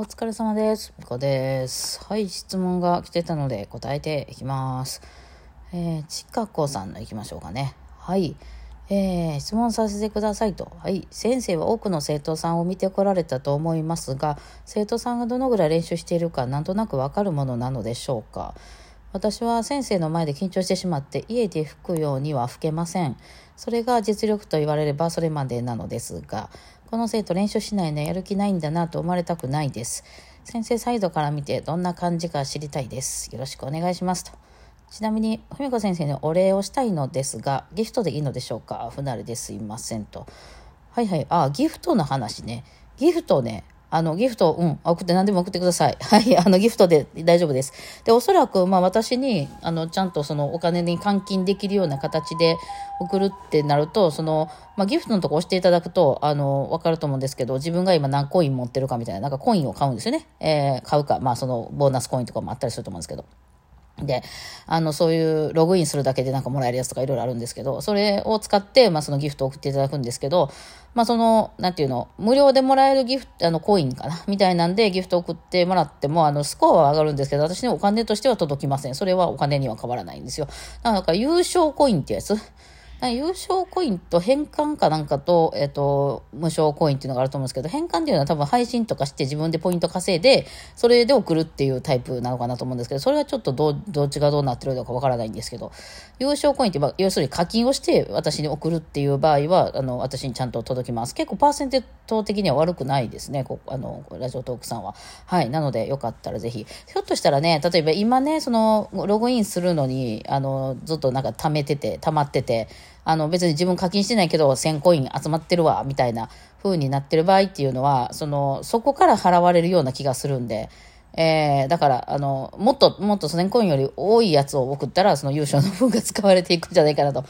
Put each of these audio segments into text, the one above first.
お疲れ様です。みこです。はい、質問が来てたので答えていきます。えー、ちかこさんの行きましょうかね。はい。えー、質問させてくださいと。はい。先生は多くの生徒さんを見てこられたと思いますが、生徒さんがどのぐらい練習しているかなんとなくわかるものなのでしょうか。私は先生の前で緊張してしまって家で吹くようには吹けません。それが実力と言われればそれまでなのですが、この生徒練習しないね、やる気ないんだなと思われたくないです。先生サイドから見てどんな感じか知りたいです。よろしくお願いしますと。ちなみに、ふみこ先生にお礼をしたいのですが、ギフトでいいのでしょうか？不慣れですいませんと。はいはい。あ、ギフトの話ね。ギフトね。あの、ギフト、うん、送って何でも送ってください。はい、あの、ギフトで大丈夫です。で、おそらく、まあ、私に、あの、ちゃんとそのお金に換金できるような形で送るってなると、その、まあ、ギフトのとこ押していただくと、あの、わかると思うんですけど、自分が今何コイン持ってるかみたいな、なんかコインを買うんですよね。えー、買うか、まあ、その、ボーナスコインとかもあったりすると思うんですけど。で、あの、そういうログインするだけでなんかもらえるやつとかいろいろあるんですけど、それを使って、まあそのギフトを送っていただくんですけど、まあその、なんていうの、無料でもらえるギフト、あの、コインかなみたいなんでギフト送ってもらっても、あの、スコアは上がるんですけど、私のお金としては届きません。それはお金には変わらないんですよ。なんか優勝コインってやつ優勝コインと返還かなんかと、えっ、と、無償コインっていうのがあると思うんですけど、返還っていうのは多分配信とかして自分でポイント稼いで、それで送るっていうタイプなのかなと思うんですけど、それはちょっとどどっちがどうなってるのかわからないんですけど、優勝コインって、まあ、要するに課金をして私に送るっていう場合は、あの、私にちゃんと届きます。結構パーセント的には悪くないですね、こあの、ラジオトークさんは。はい。なので、よかったらぜひ。ひょっとしたらね、例えば今ね、その、ログインするのに、あの、ずっとなんか貯めてて、溜まってて、あの別に自分課金してないけど1000コイン集まってるわみたいな風になってる場合っていうのはそのそこから払われるような気がするんで、えー、だからあのもっともっと1000コインより多いやつを送ったらその優勝の分が使われていくんじゃないかなと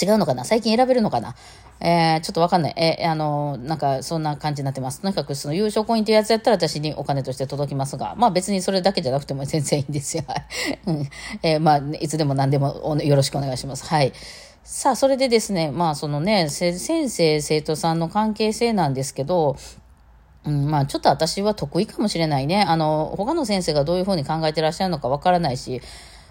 違うのかな？最近選べるのかな？えー、ちょっとわかんない。えー、あの、なんか、そんな感じになってます。とにかく、その優勝コインというやつやったら私にお金として届きますが、まあ別にそれだけじゃなくても全然いいんですよ。うん。えー、まあ、いつでも何でもよろしくお願いします。はい。さあ、それでですね、まあそのね、先生、生徒さんの関係性なんですけど、うん、まあちょっと私は得意かもしれないね。あの、他の先生がどういうふうに考えてらっしゃるのかわからないし、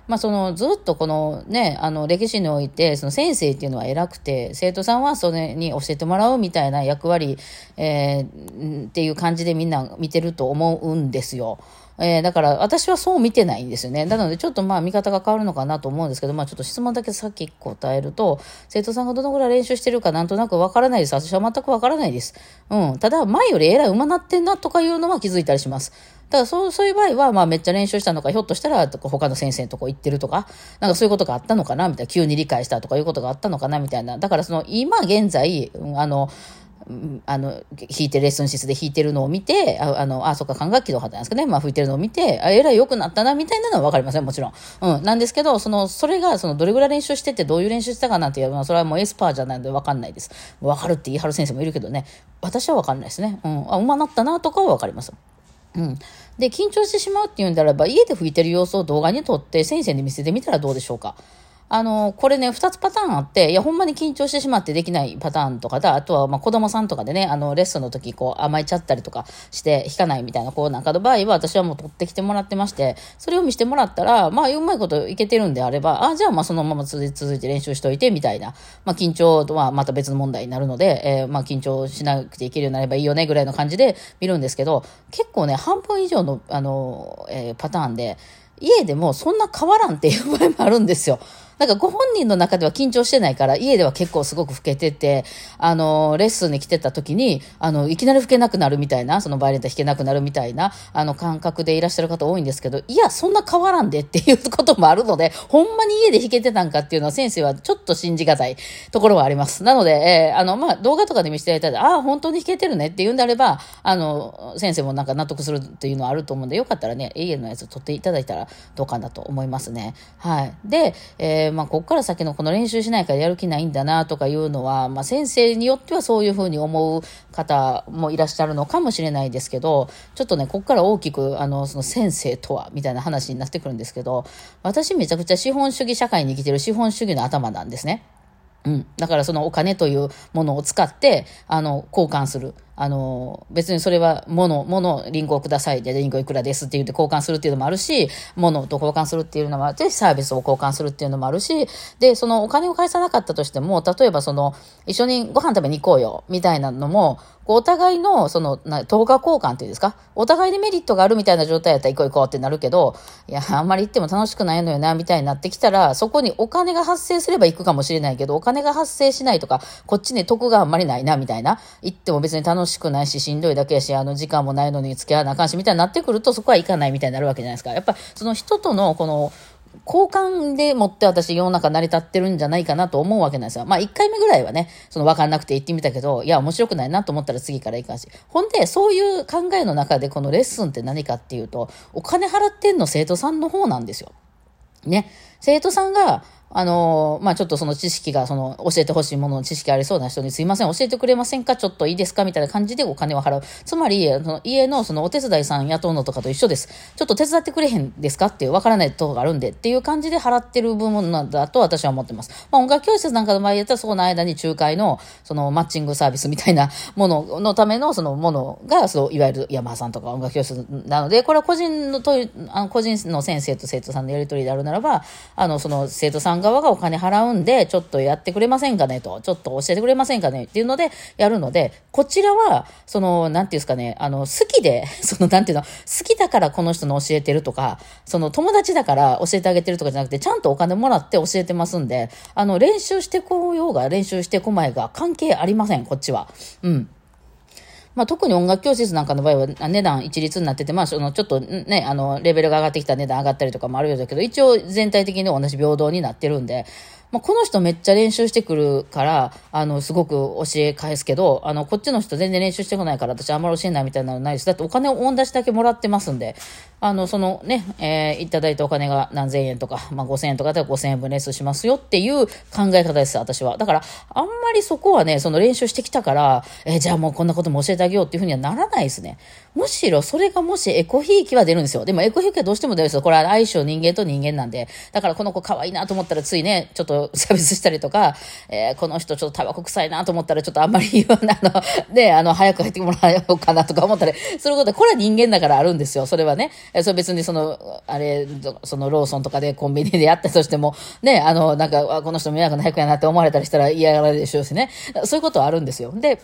まあそのずっとこのね、あの歴史において、その先生っていうのは偉くて、生徒さんはそれに教えてもらうみたいな役割、えー、っていう感じでみんな見てると思うんですよ。えー、だから私はそう見てないんですよね。なのでちょっとまあ見方が変わるのかなと思うんですけど、まあちょっと質問だけさっき答えると、生徒さんがどのぐらい練習してるかなんとなくわからないです。私は全くわからないです。うん。ただ前よりえらい馬なってんなとかいうのは気づいたりします。ただそう、そういう場合は、まあめっちゃ練習したのか、ひょっとしたら、他の先生のとこ行ってるとか、なんかそういうことがあったのかな、みたいな、急に理解したとかいうことがあったのかな、みたいな。だからその、今現在、あの、あの、弾いて、レッスン室で弾いてるのを見て、ああの、あ、そっか、管楽器の方なんですかね。まあ、吹いてるのを見て、あ、えらい良くなったな、みたいなのはわかりません、もちろん。うん。なんですけど、その、それが、その、どれぐらい練習してて、どういう練習したかなんていうのは、それはもうエスパーじゃないのでわかんないです。わかるって言い張る先生もいるけどね。私はわかんないですね。うん。あ、うまなったな、とかはわかります。うん。で、緊張してしまうっていうんであれば、家で吹いてる様子を動画に撮って先生に見せてみたらどうでしょうか。あの、これね、二つパターンあって、いや、ほんまに緊張してしまってできないパターンとかだ、あとは、まあ、子供さんとかでね、あの、レッスンの時、こう、甘えちゃったりとかして弾かないみたいな子なんかの場合は、私はもう取ってきてもらってまして、それを見せてもらったら、まあ、うまいこといけてるんであれば、あ、じゃあ、まあ、そのまま続いて練習しといて、みたいな。まあ、緊張とはまた別の問題になるので、えー、まあ、緊張しなくていけるようになればいいよね、ぐらいの感じで見るんですけど、結構ね、半分以上の、あの、えー、パターンで、家でもそんな変わらんっていう場合もあるんですよ。なんかご本人の中では緊張してないから、家では結構すごく老けてて、あの、レッスンに来てた時に、あの、いきなり老けなくなるみたいな、そのバイオリン弾けなくなるみたいな、あの、感覚でいらっしゃる方多いんですけど、いや、そんな変わらんでっていうこともあるので、ほんまに家で弾けてたんかっていうのは先生はちょっと信じがたいところはあります。なので、えー、あの、まあ、動画とかで見せていただいたら、ああ、本当に弾けてるねっていうんであれば、あの、先生もなんか納得するっていうのはあると思うんで、よかったらね、家のやつ撮っていただいたらどうかなと思いますね。はい。で、えー、まあ、こっから先のこの練習しないからやる気ないんだなとかいうのは、まあ、先生によってはそういうふうに思う方もいらっしゃるのかもしれないですけど、ちょっとね、こっから大きく、あの、その先生とは、みたいな話になってくるんですけど、私めちゃくちゃ資本主義社会に生きてる資本主義の頭なんですね。うん。だからそのお金というものを使って、あの、交換する。あの、別にそれは物、物、リンゴをくださいで、リンゴいくらですって言って交換するっていうのもあるし、物と交換するっていうのもあって、サービスを交換するっていうのもあるし、で、そのお金を返さなかったとしても、例えばその、一緒にご飯食べに行こうよ、みたいなのも、お互いの、その、な、等価交換っていうんですか？お互いにメリットがあるみたいな状態やったら行こう行こうってなるけど、いや、あんまり行っても楽しくないのよな、みたいになってきたら、そこにお金が発生すれば行くかもしれないけど、お金が発生しないとか、こっちに得があんまりないな、みたいな。行っても別に楽ししくないし、しんどいだけやし、あの、時間もないのに付き合わなあかんし、みたいになってくると、そこは行かないみたいになるわけじゃないですか。やっぱ、その人との、この、交換でもって私世の中成り立ってるんじゃないかなと思うわけなんですよ。まあ1回目ぐらいはね、その分かんなくて行ってみたけど、いや面白くないなと思ったら次から行かんし。ほんで、そういう考えの中でこのレッスンって何かっていうと、お金払ってんの生徒さんの方なんですよ。ね。生徒さんが、あの、まあ、ちょっとその知識が、その、教えてほしいものの知識ありそうな人に、すいません、教えてくれませんかちょっといいですかみたいな感じでお金を払う。つまり、の家のそのお手伝いさん雇うのとかと一緒です。ちょっと手伝ってくれへんですかっていう、わからないとこがあるんで、っていう感じで払ってる部分なんだと私は思ってます。まあ、音楽教室なんかの場合やったら、そこの間に仲介の、その、マッチングサービスみたいなもののための、そのものが、そう、いわゆる山田さんとか音楽教室なので、これは個人のと、あの個人の先生と生徒さんのやり取りであるならば、あの、その生徒さん側がお金払うんで、ちょっとやってくれませんかねと、ちょっと教えてくれませんかねっていうのでやるので、こちらは、その、なんていうんですかね、あの、好きで、その、なんていうの、好きだからこの人の教えてるとか、その友達だから教えてあげてるとかじゃなくて、ちゃんとお金もらって教えてますんで、あの、練習してこようが練習してこまいが関係ありません、こっちは。うん。まあ、特に音楽教室なんかの場合は値段一律になってて、まあ、そのちょっとね、あの、レベルが上がってきた値段上がったりとかもあるようだけど、一応全体的に同じ平等になってるんで、まあ、この人めっちゃ練習してくるから、あの、すごく教え返すけど、あの、こっちの人全然練習してこないから、私あんまり教えないみたいなのないです。だってお金を恩出しだけもらってますんで、あの、そのね、えー、いただいたお金が何千円とか、まあ、5000円とかで5000円分レッスしますよっていう考え方です、私は。だから、あんまりそこはね、その練習してきたから、えー、じゃあもうこんなことも教えてあげようっていうふうにはならないですね。むしろ、それがもしエコひいきは出るんですよ。でもエコひいきはどうしても出るんですよ。これは相性人間と人間なんで。だからこの子可愛いなと思ったらついね、ちょっとサービスしたりとか、えー、この人ちょっとタバコ臭いなと思ったらちょっとあんまり言わな、あの、ね、あの、早く入ってもらおうかなとか思ったりすることは、これは人間だからあるんですよ。それはね。え、それ別にその、あれ、そのローソンとかでコンビニでやったとしても、ね、あの、なんか、この人迷惑な役やなって思われたりしたら嫌がられるでしょうしね。そういうことはあるんですよ。で、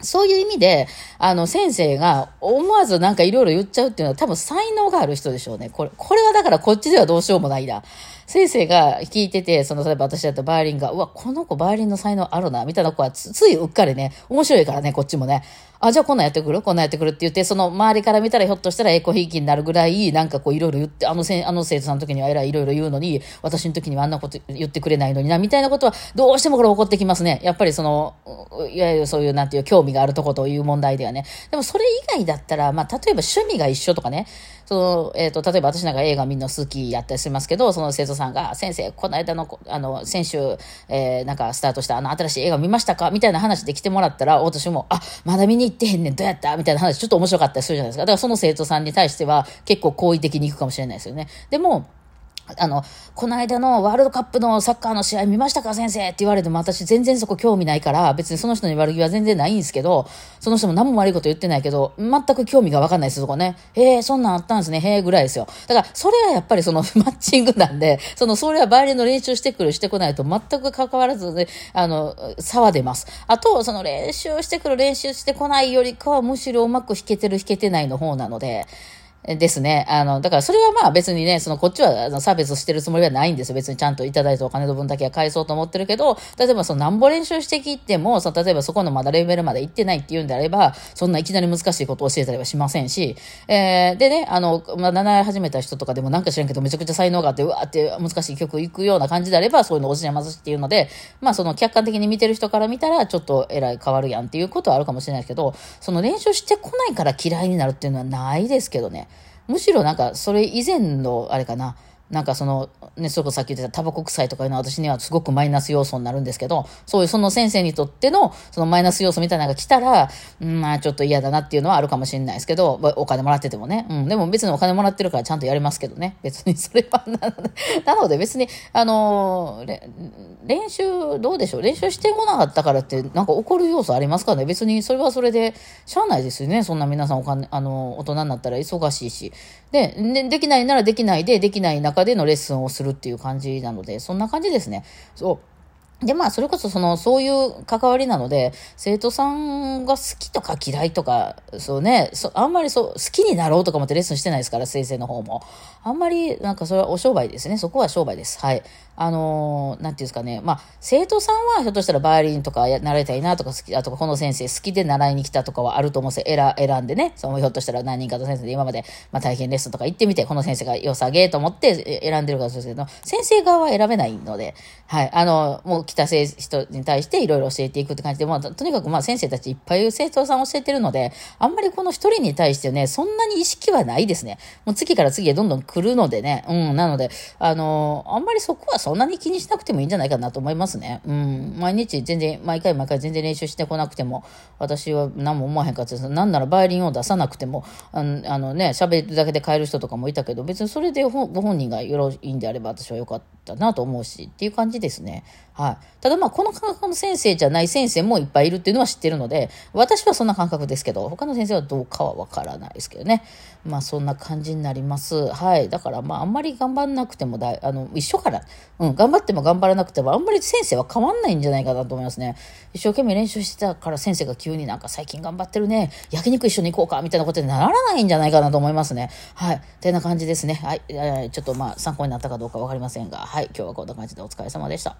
そういう意味で、あの、先生が思わずなんかいろいろ言っちゃうっていうのは多分才能がある人でしょうね。これ、これはだからこっちではどうしようもないな。先生が聞いてて、その、例えば私だったバイオリンが、うわ、この子バイオリンの才能あるな、みたいな子はつ、ついうっかりね、面白いからね、こっちもね。あ、じゃあこんなんやってくる？こんなんやってくるって言って、その周りから見たらひょっとしたらエコひいきになるぐらい、なんかこういろいろ言って、あのせあの生徒さんの時にはえらいいろいろ言うのに、私の時にはあんなこと言ってくれないのにな、みたいなことは、どうしてもこれ起こってきますね。やっぱりその、いわゆるそういうなんていう興味があるとこという問題ではね。でもそれ以外だったら、まあ例えば趣味が一緒とかね、その、えっ、ー、と、例えば私なんか映画みんな好きやったりしますけど、その生徒さんが、先生、この間の、あの、先週、えー、なんかスタートしたあの新しい映画見ましたかみたいな話で来てもらったら、私も、あ、まだ見に行ってへんねん、どうやったみたいな話、ちょっと面白かったりするじゃないですか。だからその生徒さんに対しては、結構好意的に行くかもしれないですよね。でも、あの、この間のワールドカップのサッカーの試合見ましたか先生？って言われても私全然そこ興味ないから別にその人に悪気は全然ないんですけど、その人も何も悪いこと言ってないけど、全く興味がわかんないです、そこね。へえ、そんなんあったんですね。へえ、ぐらいですよ。だから、それはやっぱりその マッチングなんで、その、それはバイオリンの練習してくる、してこないと全く関わらずね、あの、差は出ます。あと、その練習してくる、練習してこないよりかはむしろうまく弾けてる、弾けてないの方なので、ですね。あの、だからそれはまあ別にね、そのこっちはあの差別してるつもりはないんですよ。別にちゃんといただいたお金の分だけは返そうと思ってるけど、例えばそのなんぼ練習してきても、その例えばそこのまだレベルまで行ってないっていうんであれば、そんないきなり難しいことを教えたりはしませんし、えー、でね、あの、まあ、習い始めた人とかでもなんか知らんけどめちゃくちゃ才能があって、うわーって難しい曲行くような感じであれば、そういうのを教えますっていうので、まあその客観的に見てる人から見たら、ちょっと偉い変わるやんっていうことはあるかもしれないですけど、その練習してこないから嫌いになるっていうのはないですけどね。むしろなんかそれ以前のあれかな。なんかその、ね、それこそさっき言ってたタバコ臭いとかいうのは私にはすごくマイナス要素になるんですけど、そういうその先生にとってのそのマイナス要素みたいなのが来たら、うん、まあちょっと嫌だなっていうのはあるかもしれないですけど、お金もらっててもね。うん、でも別にお金もらってるからちゃんとやりますけどね。別にそれはなので、なので別に、あの練習どうでしょう？練習してこなかったからってなんか怒る要素ありますかね？別にそれはそれでしゃあないですよね。そんな皆さんお金、あの、大人になったら忙しいし。で、ね、できないならできないで、できない中でのレッスンをするっていう感じなので、そんな感じですね。そう。で、まあ、それこそ、その、そういう関わりなので、生徒さんが好きとか嫌いとか、そうね、そあんまりそう、好きになろうとか思ってレッスンしてないですから、先生の方も。あんまり、なんかそれはお商売ですね。そこは商売です。はい。あのー、なんていうんですかね。まあ、生徒さんはひょっとしたらバイオリンとかや習いたいなとか好き、あとこの先生好きで習いに来たとかはあると思うんですよ。選んでね。そのひょっとしたら何人かの先生で今まで、まあ、体験レッスンとか行ってみて、この先生が良さげと思って選んでるからそうですけど、先生側は選べないので、はい。あの、もう来た人に対していろいろ教えていくって感じで、まあ、とにかくまあ先生たちいっぱい生徒さん教えてるので、あんまりこの一人に対してね、そんなに意識はないですね。もう次から次へどんどん来るのでね、うん、なので、あの、あんまりそこはそそんなに気にしなくてもいいんじゃないかなと思いますね。うん、毎日全然、毎回毎回全然練習してこなくても、私は何も思わへんかったです。なんならバイオリンを出さなくても、あのあのね、喋るだけで変える人とかもいたけど、別にそれでご本人がよろいいんであれば私は良かったなと思うし、っていう感じですね。はい。ただまあ、この感覚の先生じゃない先生もいっぱいいるっていうのは知ってるので、私はそんな感覚ですけど、他の先生はどうかはわからないですけどね。まあ、そんな感じになります。はい。だからまあ、あんまり頑張んなくてもだい、あの、一緒から、うん、頑張っても頑張らなくても、あんまり先生は変わんないんじゃないかなと思いますね。一生懸命練習してたから先生が急になんか最近頑張ってるね、焼肉一緒に行こうか、みたいなことにならないんじゃないかなと思いますね。はい。てな感じですね。はい。ちょっとまあ、参考になったかどうかわかりませんが、はい。今日はこんな感じでお疲れ様でした。